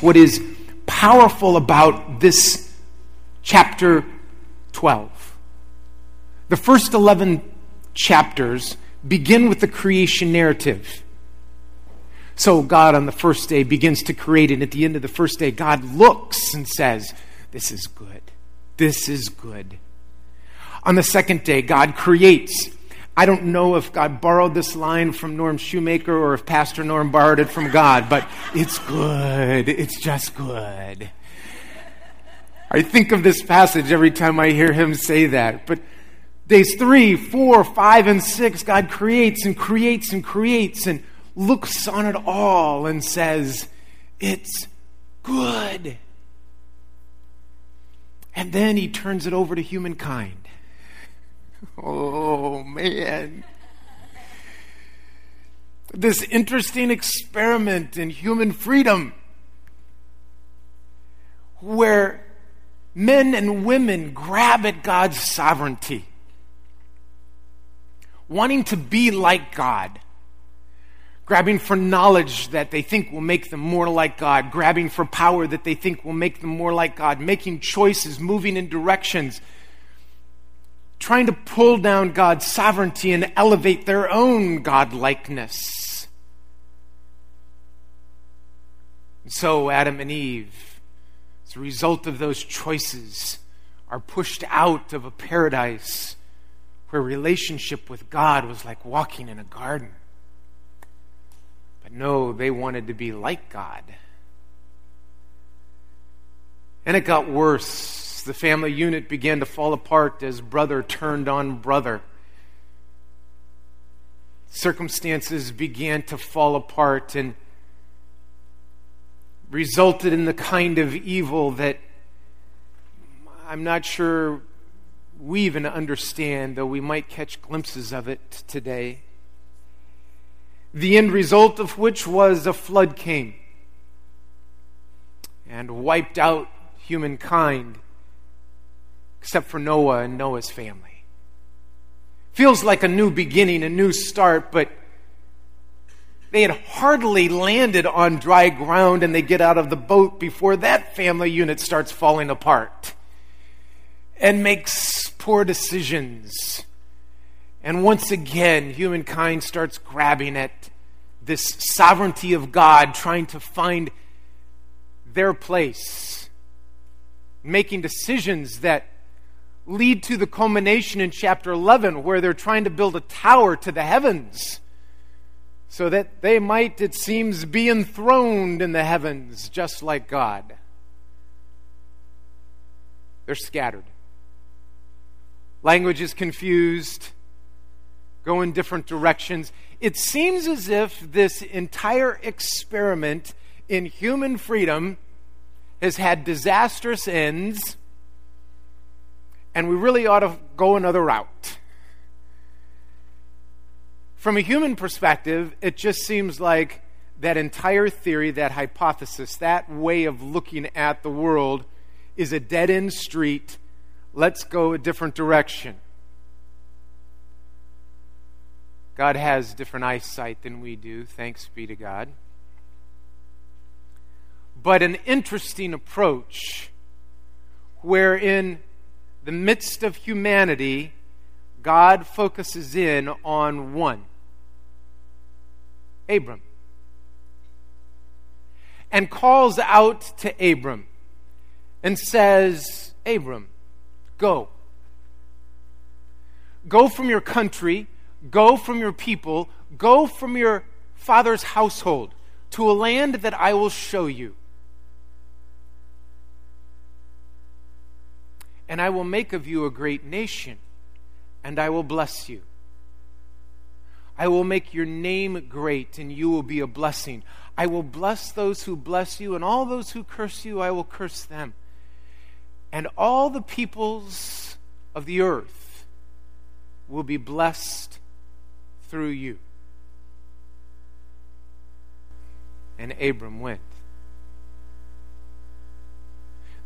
what is powerful about this chapter 12. The first 11 chapters begin with the creation narrative. So, God on the first day begins to create, and at the end of the first day, God looks and says, This is good. This is good. On the second day, God creates. I don't know if God borrowed this line from Norm Shoemaker or if Pastor Norm borrowed it from God, but it's good. It's just good. I think of this passage every time I hear him say that. But days three, four, five, and six, God creates and creates and creates and looks on it all and says, It's good. And then he turns it over to humankind. Oh, man. This interesting experiment in human freedom where men and women grab at God's sovereignty, wanting to be like God, grabbing for knowledge that they think will make them more like God, grabbing for power that they think will make them more like God, making choices, moving in directions trying to pull down God's sovereignty and elevate their own godlikeness. And so Adam and Eve, as a result of those choices, are pushed out of a paradise where relationship with God was like walking in a garden. But no, they wanted to be like God. And it got worse the family unit began to fall apart as brother turned on brother. Circumstances began to fall apart and resulted in the kind of evil that I'm not sure we even understand, though we might catch glimpses of it today. The end result of which was a flood came and wiped out humankind except for Noah and Noah's family. Feels like a new beginning, a new start, but they had hardly landed on dry ground and they get out of the boat before that family unit starts falling apart and makes poor decisions. And once again, humankind starts grabbing at this sovereignty of God, trying to find their place, making decisions that lead to the culmination in chapter 11 where they're trying to build a tower to the heavens so that they might, it seems, be enthroned in the heavens just like God. They're scattered. Language is confused, go in different directions. It seems as if this entire experiment in human freedom has had disastrous ends and we really ought to go another route. From a human perspective, it just seems like that entire theory, that hypothesis, that way of looking at the world is a dead end street. Let's go a different direction. God has different eyesight than we do, thanks be to God. But an interesting approach wherein the midst of humanity, God focuses in on one Abram. And calls out to Abram and says, Abram, go. Go from your country, go from your people, go from your father's household to a land that I will show you. And I will make of you a great nation, and I will bless you. I will make your name great, and you will be a blessing. I will bless those who bless you, and all those who curse you, I will curse them. And all the peoples of the earth will be blessed through you. And Abram went.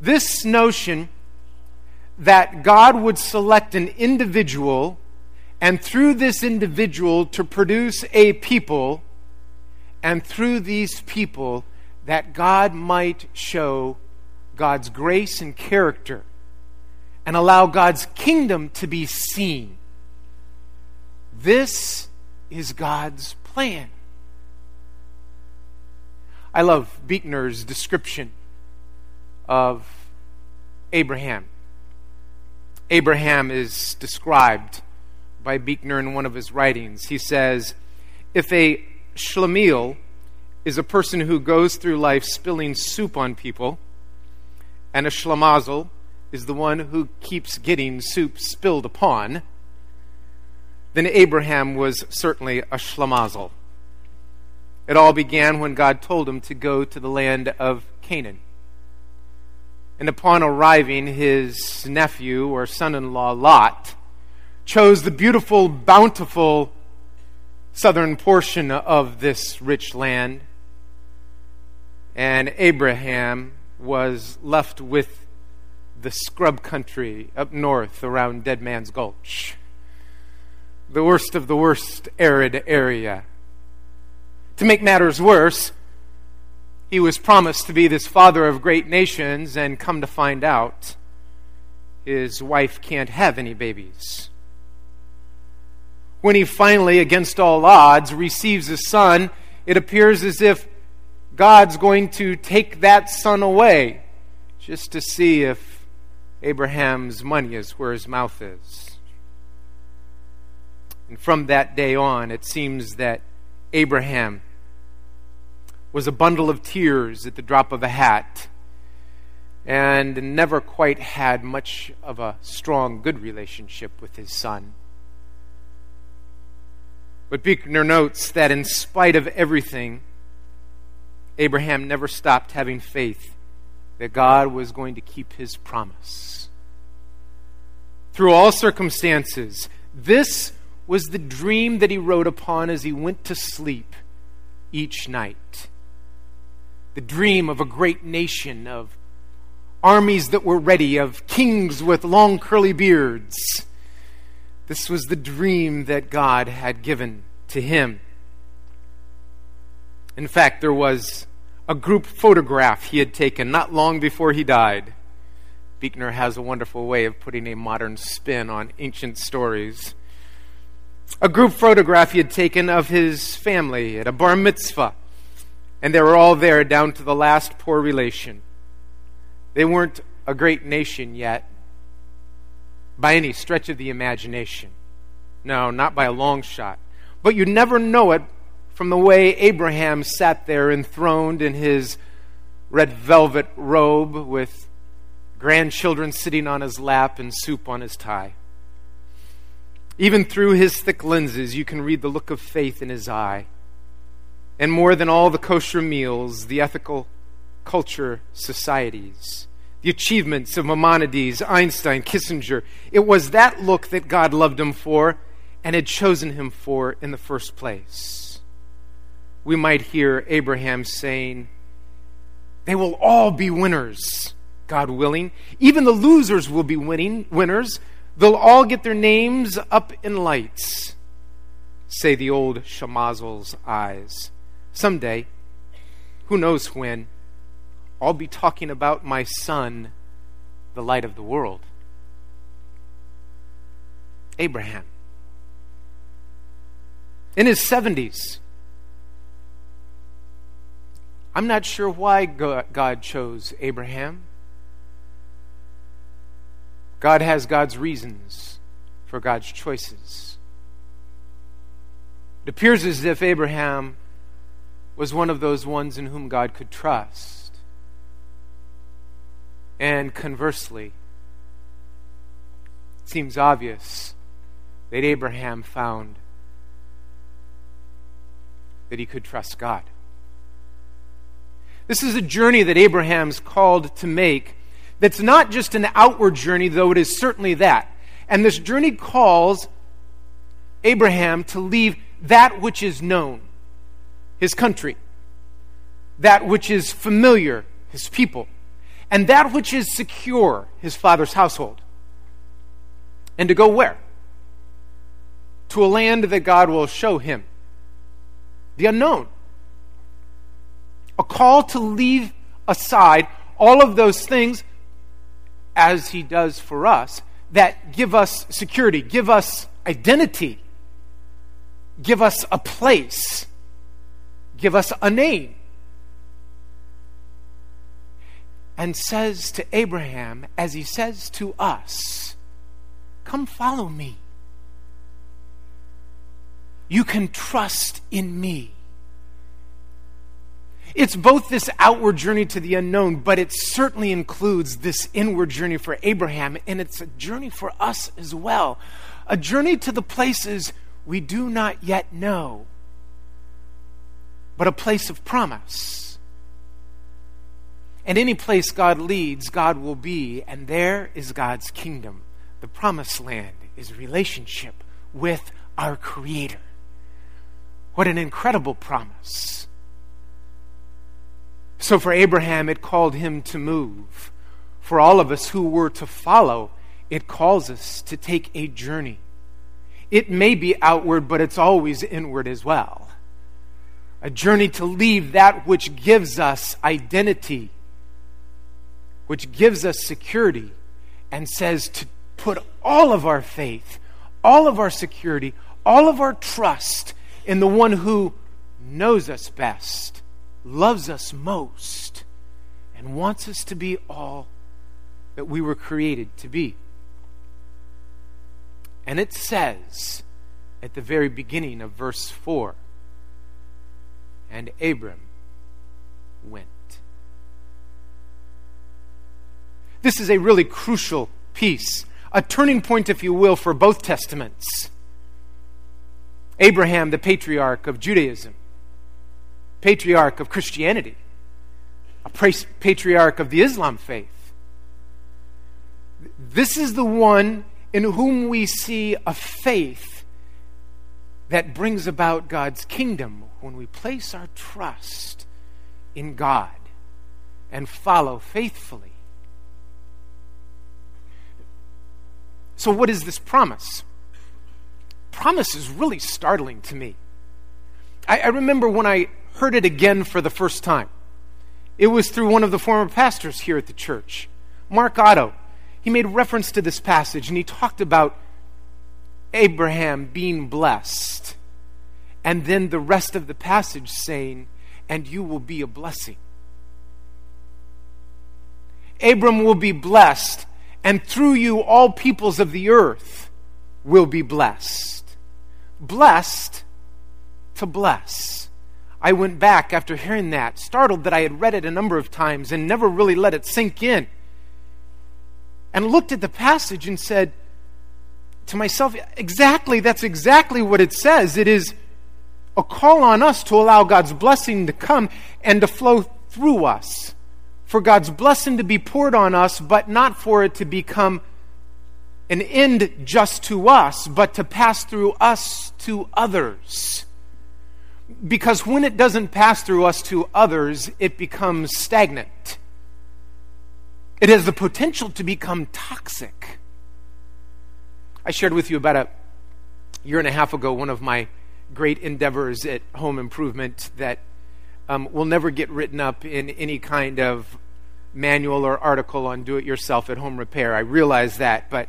This notion that God would select an individual and through this individual to produce a people, and through these people that God might show God's grace and character and allow God's kingdom to be seen. This is God's plan. I love Buechner's description of Abraham. Abraham is described by Buechner in one of his writings. He says, If a schlemiel is a person who goes through life spilling soup on people, and a schlemazel is the one who keeps getting soup spilled upon, then Abraham was certainly a schlemazel. It all began when God told him to go to the land of Canaan. And upon arriving, his nephew or son in law, Lot, chose the beautiful, bountiful southern portion of this rich land. And Abraham was left with the scrub country up north around Dead Man's Gulch, the worst of the worst arid area. To make matters worse, he was promised to be this father of great nations, and come to find out, his wife can't have any babies. When he finally, against all odds, receives a son, it appears as if God's going to take that son away just to see if Abraham's money is where his mouth is. And from that day on, it seems that Abraham was a bundle of tears at the drop of a hat and never quite had much of a strong, good relationship with his son. But Buechner notes that in spite of everything, Abraham never stopped having faith that God was going to keep his promise. Through all circumstances, this was the dream that he wrote upon as he went to sleep each night the dream of a great nation, of armies that were ready, of kings with long curly beards. This was the dream that God had given to him. In fact, there was a group photograph he had taken not long before he died. Buechner has a wonderful way of putting a modern spin on ancient stories. A group photograph he had taken of his family at a bar mitzvah and they were all there down to the last poor relation. They weren't a great nation yet by any stretch of the imagination. No, not by a long shot. But you never know it from the way Abraham sat there enthroned in his red velvet robe with grandchildren sitting on his lap and soup on his tie. Even through his thick lenses, you can read the look of faith in his eye and more than all the kosher meals, the ethical culture societies, the achievements of Maimonides, Einstein, Kissinger. It was that look that God loved him for and had chosen him for in the first place. We might hear Abraham saying, They will all be winners, God willing. Even the losers will be winning winners. They'll all get their names up in lights, say the old Schlemazel's eyes. Someday, who knows when, I'll be talking about my son, the light of the world. Abraham. In his 70s, I'm not sure why God chose Abraham. God has God's reasons for God's choices. It appears as if Abraham was one of those ones in whom God could trust. And conversely, it seems obvious that Abraham found that he could trust God. This is a journey that Abraham's called to make that's not just an outward journey, though it is certainly that. And this journey calls Abraham to leave that which is known his country, that which is familiar, his people, and that which is secure, his father's household. And to go where? To a land that God will show him, the unknown. a call to leave aside all of those things as he does for us that give us security, give us identity, give us a place, give us a name. And says to Abraham, as he says to us, Come follow me. You can trust in me. It's both this outward journey to the unknown, but it certainly includes this inward journey for Abraham, and it's a journey for us as well. A journey to the places we do not yet know, but a place of promise. And any place God leads, God will be, and there is God's kingdom. The promised land is relationship with our Creator. What an incredible promise. So for Abraham, it called him to move. For all of us who were to follow, it calls us to take a journey. It may be outward, but it's always inward as well. A journey to leave that which gives us identity, which gives us security, and says to put all of our faith, all of our security, all of our trust in the one who knows us best, loves us most, and wants us to be all that we were created to be. And it says at the very beginning of verse 4 and Abram went. This is a really crucial piece, a turning point, if you will, for both testaments. Abraham, the patriarch of Judaism, patriarch of Christianity, a patriarch of the Islam faith. This is the one in whom we see a faith that brings about God's kingdom when we place our trust in God and follow faithfully. So, what is this promise? promise is really startling to me. I, I remember when I heard it again for the first time. It was through one of the former pastors here at the church, Mark Otto. He made reference to this passage and he talked about Abraham being blessed. And then the rest of the passage saying, and you will be a blessing. Abram will be blessed, and through you all peoples of the earth will be blessed blessed to bless. I went back after hearing that, startled that I had read it a number of times and never really let it sink in. And looked at the passage and said to myself, exactly, that's exactly what it says. It is a call on us to allow God's blessing to come and to flow through us. For God's blessing to be poured on us, but not for it to become an end just to us, but to pass through us to others. Because when it doesn't pass through us to others, it becomes stagnant. It has the potential to become toxic. I shared with you about a year and a half ago one of my great endeavors at home improvement that um, will never get written up in any kind of manual or article on do it yourself at home repair. I realize that, but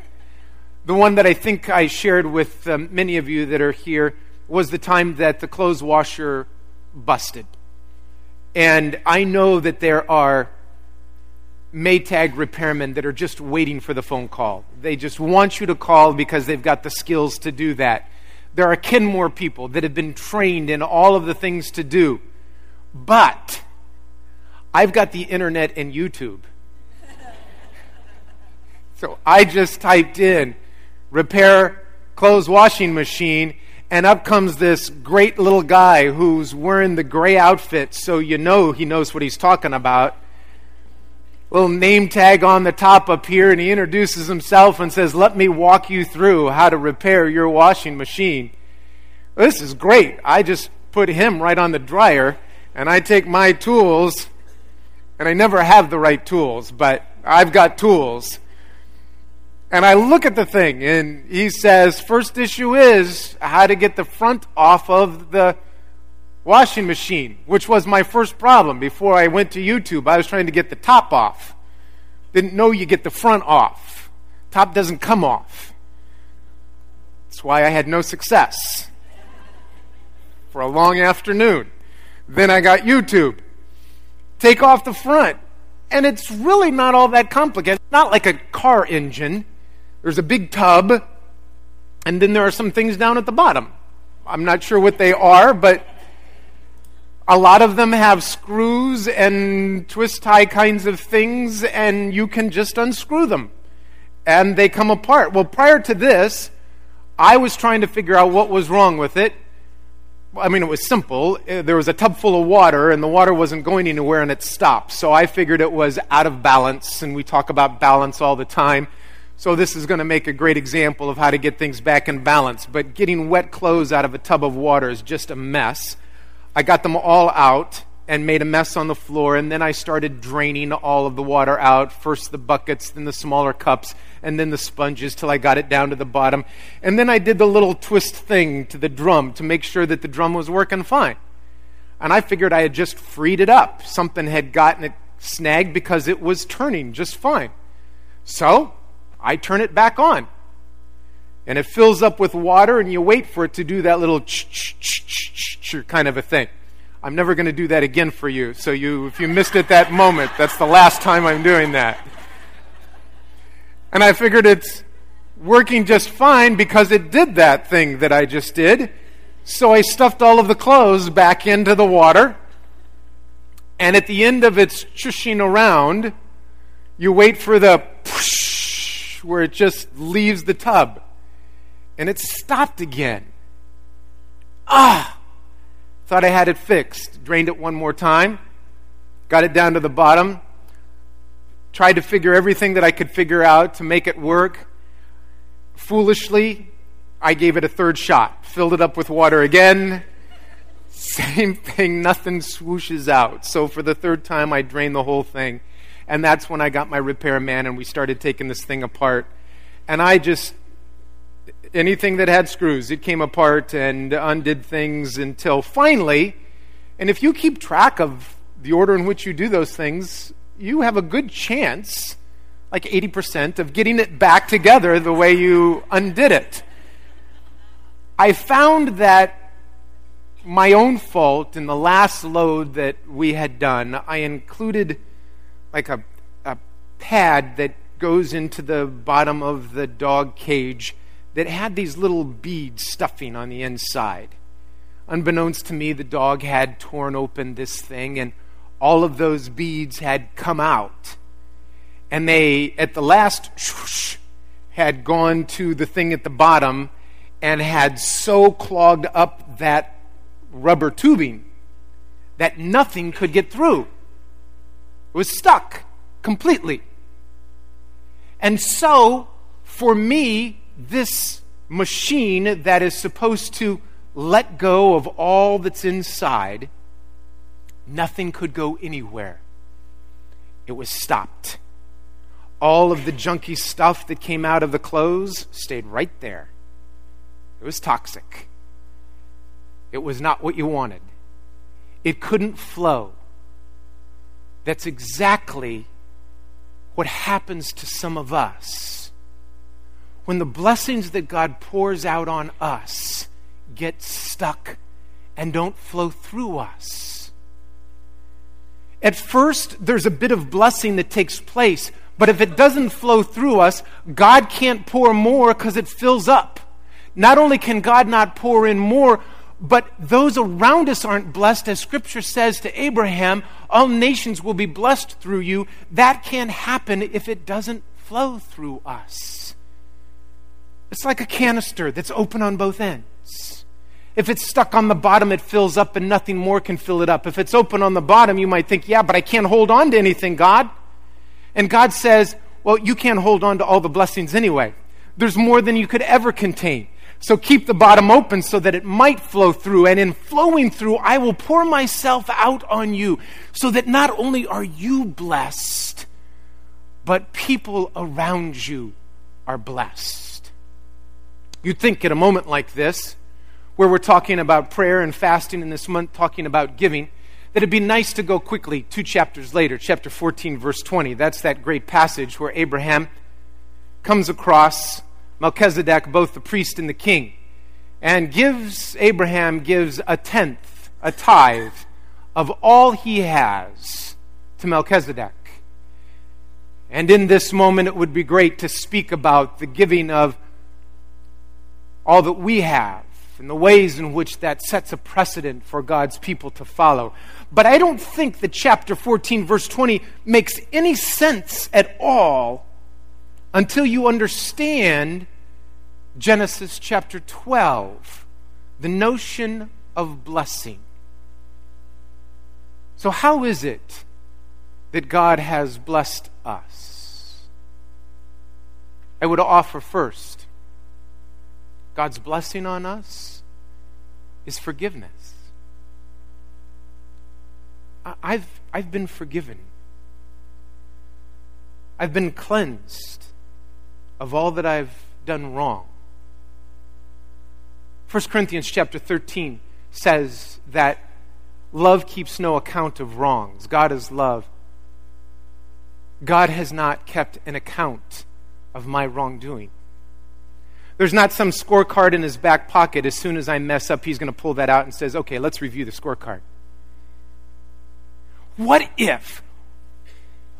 the one that I think I shared with um, many of you that are here was the time that the clothes washer busted. And I know that there are Maytag repairmen that are just waiting for the phone call. They just want you to call because they've got the skills to do that. There are Kenmore people that have been trained in all of the things to do. But I've got the internet and YouTube. so I just typed in repair clothes washing machine, and up comes this great little guy who's wearing the gray outfit, so you know he knows what he's talking about. Little name tag on the top up here, and he introduces himself and says, Let me walk you through how to repair your washing machine. This is great. I just put him right on the dryer, and I take my tools, and I never have the right tools, but I've got tools and I look at the thing, and he says, first issue is how to get the front off of the washing machine, which was my first problem before I went to YouTube. I was trying to get the top off. Didn't know you get the front off. Top doesn't come off. That's why I had no success for a long afternoon. Then I got YouTube. Take off the front. And it's really not all that complicated. Not like a car engine. There's a big tub, and then there are some things down at the bottom. I'm not sure what they are, but a lot of them have screws and twist tie kinds of things, and you can just unscrew them. And they come apart. Well, prior to this, I was trying to figure out what was wrong with it. I mean, it was simple. Uh, there was a tub full of water, and the water wasn't going anywhere, and it stopped. So I figured it was out of balance, and we talk about balance all the time. So this is going to make a great example of how to get things back in balance. But getting wet clothes out of a tub of water is just a mess. I got them all out and made a mess on the floor, and then I started draining all of the water out. First the buckets, then the smaller cups, and then the sponges till I got it down to the bottom. And then I did the little twist thing to the drum to make sure that the drum was working fine. And I figured I had just freed it up. Something had gotten it snagged because it was turning just fine. So I turn it back on. And it fills up with water, and you wait for it to do that little ch kind of a thing. I'm never going to do that again for you. So you, if you missed it that moment, that's the last time I'm doing that. And I figured it's working just fine because it did that thing that I just did. So I stuffed all of the clothes back into the water. And at the end of its chushing around, you wait for the where it just leaves the tub. And it stopped again. Ah! Thought I had it fixed. Drained it one more time. Got it down to the bottom. Tried to figure everything that I could figure out to make it work. Foolishly, I gave it a third shot. Filled it up with water again. Same thing, nothing swooshes out. So for the third time, I drained the whole thing. And that's when I got my repair man and we started taking this thing apart. And I just, anything that had screws, it came apart and undid things until finally, and if you keep track of the order in which you do those things, you have a good chance, like 80%, of getting it back together the way you undid it. I found that my own fault in the last load that we had done, I included like a, a pad that goes into the bottom of the dog cage that had these little bead stuffing on the inside. Unbeknownst to me, the dog had torn open this thing and all of those beads had come out. And they, at the last swoosh, had gone to the thing at the bottom and had so clogged up that rubber tubing that nothing could get through. It was stuck completely. And so, for me, this machine that is supposed to let go of all that's inside, nothing could go anywhere. It was stopped. All of the junky stuff that came out of the clothes stayed right there. It was toxic. It was not what you wanted. It couldn't flow. That's exactly what happens to some of us when the blessings that God pours out on us get stuck and don't flow through us. At first, there's a bit of blessing that takes place, but if it doesn't flow through us, God can't pour more because it fills up. Not only can God not pour in more, but those around us aren't blessed, as Scripture says to Abraham, all nations will be blessed through you. That can't happen if it doesn't flow through us. It's like a canister that's open on both ends. If it's stuck on the bottom, it fills up and nothing more can fill it up. If it's open on the bottom, you might think, yeah, but I can't hold on to anything, God. And God says, well, you can't hold on to all the blessings anyway. There's more than you could ever contain. So keep the bottom open so that it might flow through. And in flowing through, I will pour myself out on you so that not only are you blessed, but people around you are blessed. You'd think at a moment like this, where we're talking about prayer and fasting, and this month talking about giving, that it'd be nice to go quickly two chapters later, chapter 14, verse 20. That's that great passage where Abraham comes across Melchizedek, both the priest and the king, and gives, Abraham gives a tenth, a tithe of all he has to Melchizedek. And in this moment, it would be great to speak about the giving of all that we have and the ways in which that sets a precedent for God's people to follow. But I don't think that chapter 14, verse 20 makes any sense at all until you understand Genesis chapter 12, the notion of blessing. So, how is it that God has blessed us? I would offer first God's blessing on us is forgiveness. I've, I've been forgiven. I've been cleansed of all that I've done wrong. 1 Corinthians chapter 13 says that Love keeps no account of wrongs. God is love. God has not kept an account of my wrongdoing. There's not some scorecard in his back pocket. As soon as I mess up, he's going to pull that out and says, "Okay, let's review the scorecard." What if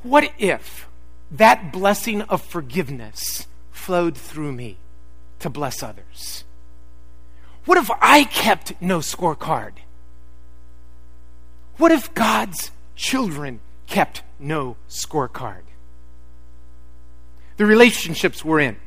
what if that blessing of forgiveness flowed through me to bless others? What if I kept no scorecard? What if God's children kept no scorecard? The relationships we're in.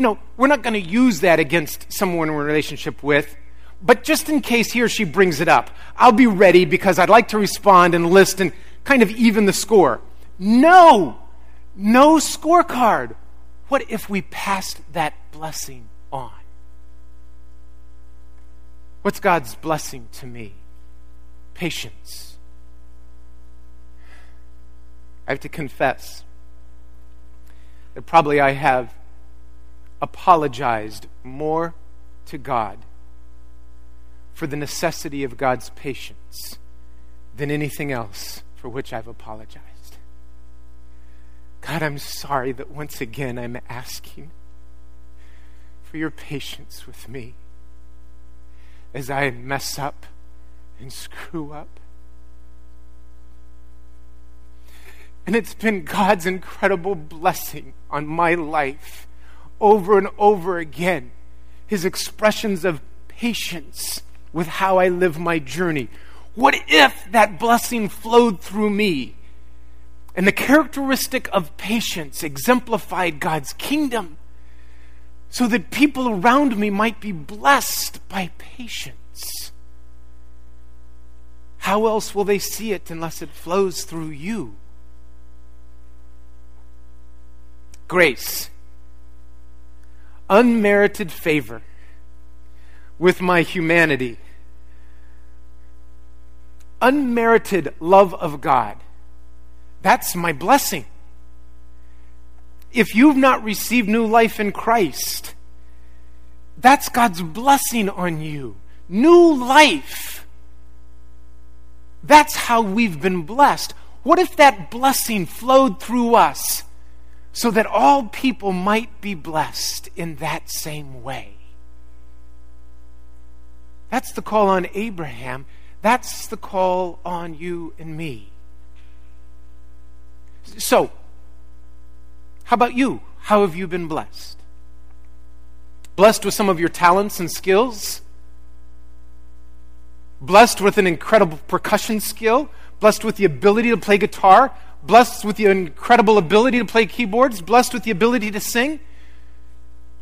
You know, we're not going to use that against someone we're in a relationship with, but just in case he or she brings it up, I'll be ready because I'd like to respond and list and kind of even the score. No! No scorecard. What if we passed that blessing on? What's God's blessing to me? patience. I have to confess that probably I have apologized more to God for the necessity of God's patience than anything else for which I've apologized. God, I'm sorry that once again I'm asking for your patience with me as I mess up and screw up. And it's been God's incredible blessing on my life over and over again. His expressions of patience with how I live my journey. What if that blessing flowed through me? And the characteristic of patience exemplified God's kingdom so that people around me might be blessed by patience. How else will they see it unless it flows through you? Grace, unmerited favor with my humanity, unmerited love of God. That's my blessing. If you've not received new life in Christ, that's God's blessing on you. New life. That's how we've been blessed. What if that blessing flowed through us so that all people might be blessed in that same way? That's the call on Abraham. That's the call on you and me. So, how about you? How have you been blessed? Blessed with some of your talents and skills? blessed with an incredible percussion skill, blessed with the ability to play guitar, blessed with the incredible ability to play keyboards, blessed with the ability to sing?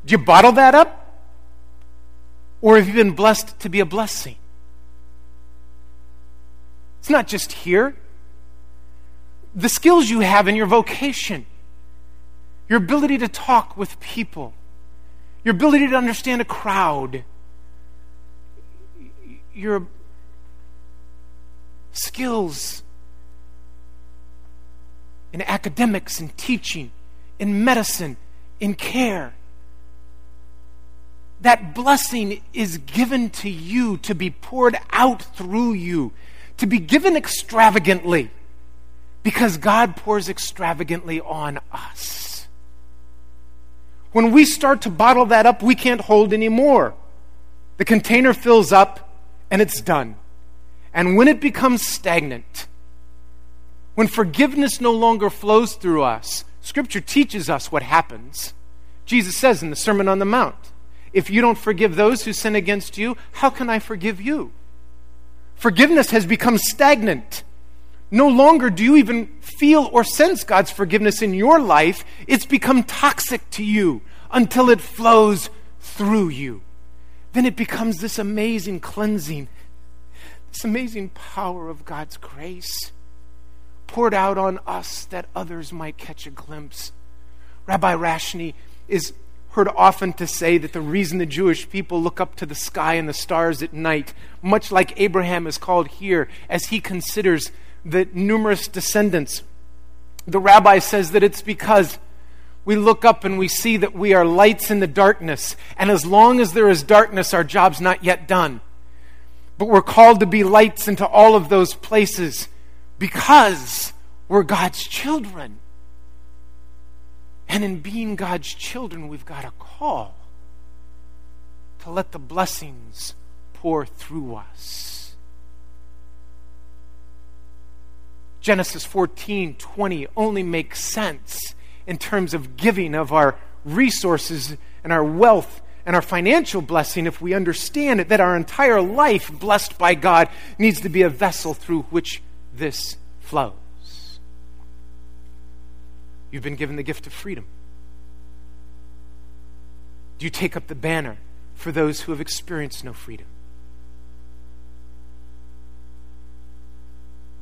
Do you bottle that up? Or have you been blessed to be a blessing? It's not just here. The skills you have in your vocation, your ability to talk with people, your ability to understand a crowd, your skills in academics and teaching, in medicine, in care. that blessing is given to you to be poured out through you, to be given extravagantly, because God pours extravagantly on us. When we start to bottle that up, we can't hold anymore. The container fills up and it's done. And when it becomes stagnant, when forgiveness no longer flows through us, Scripture teaches us what happens. Jesus says in the Sermon on the Mount, if you don't forgive those who sin against you, how can I forgive you? Forgiveness has become stagnant. No longer do you even feel or sense God's forgiveness in your life. It's become toxic to you until it flows through you. Then it becomes this amazing cleansing, this amazing power of God's grace poured out on us that others might catch a glimpse. Rabbi Rashni is heard often to say that the reason the Jewish people look up to the sky and the stars at night, much like Abraham is called here, as he considers the numerous descendants, the rabbi says that it's because we look up and we see that we are lights in the darkness, and as long as there is darkness, our job's not yet done. But we're called to be lights into all of those places because we're God's children. And in being God's children, we've got a call to let the blessings pour through us. Genesis 14 20 only makes sense in terms of giving of our resources and our wealth and our financial blessing if we understand it, that our entire life, blessed by God, needs to be a vessel through which this flows. You've been given the gift of freedom. Do you take up the banner for those who have experienced no freedom?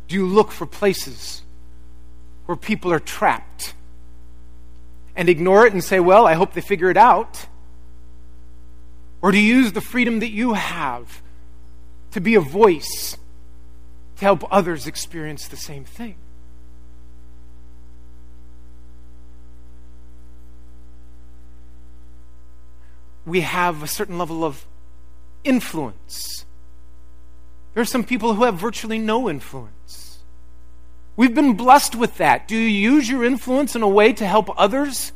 Do you look for places where people are trapped and ignore it and say, well, I hope they figure it out? Or do you use the freedom that you have to be a voice to help others experience the same thing? we have a certain level of influence. There are some people who have virtually no influence. We've been blessed with that. Do you use your influence in a way to help others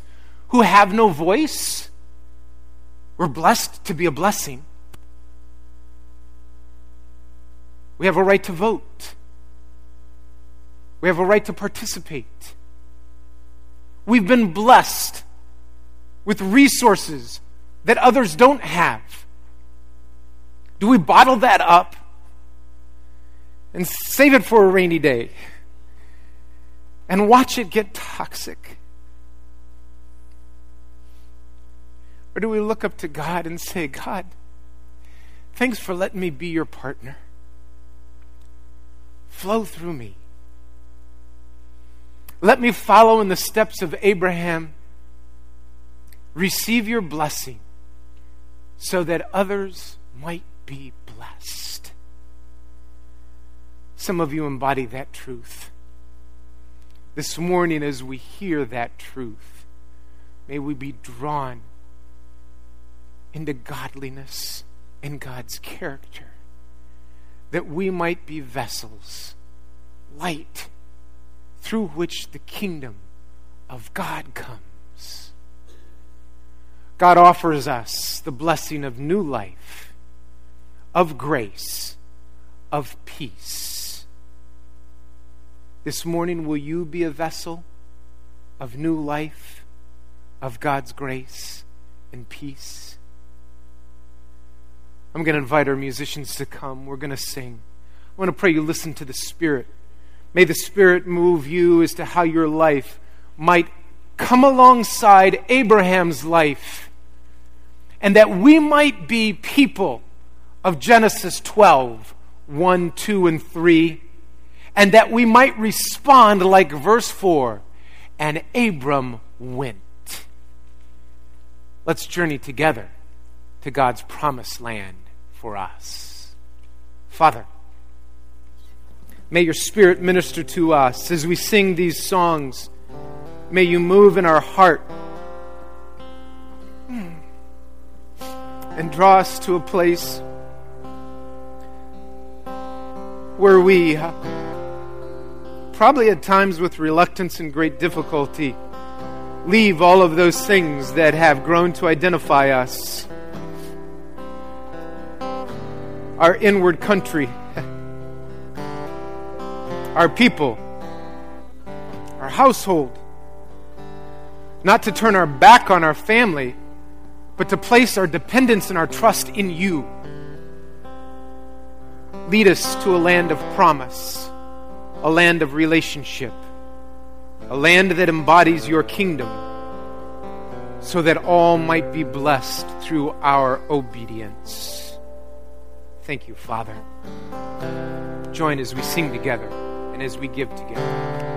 who have no voice? We're blessed to be a blessing. We have a right to vote. We have a right to participate. We've been blessed with resources that others don't have? Do we bottle that up and save it for a rainy day and watch it get toxic? Or do we look up to God and say, God, thanks for letting me be your partner? Flow through me. Let me follow in the steps of Abraham. Receive your blessing so that others might be blessed. Some of you embody that truth. This morning, as we hear that truth, may we be drawn into godliness and God's character, that we might be vessels, light, through which the kingdom of God comes. God offers us the blessing of new life, of grace, of peace. This morning, will you be a vessel of new life, of God's grace and peace? I'm going to invite our musicians to come. We're going to sing. I want to pray you listen to the Spirit. May the Spirit move you as to how your life might come alongside Abraham's life and that we might be people of Genesis 12, 1, 2, and 3, and that we might respond like verse 4 and Abram went. Let's journey together to God's promised land for us. Father, may your Spirit minister to us as we sing these songs. May you move in our heart and draw us to a place where we, uh, probably at times with reluctance and great difficulty, leave all of those things that have grown to identify us. Our inward country, our people, our household. Not to turn our back on our family, but to place our dependence and our trust in you. Lead us to a land of promise, a land of relationship, a land that embodies your kingdom, so that all might be blessed through our obedience. Thank you, Father. Join as we sing together and as we give together.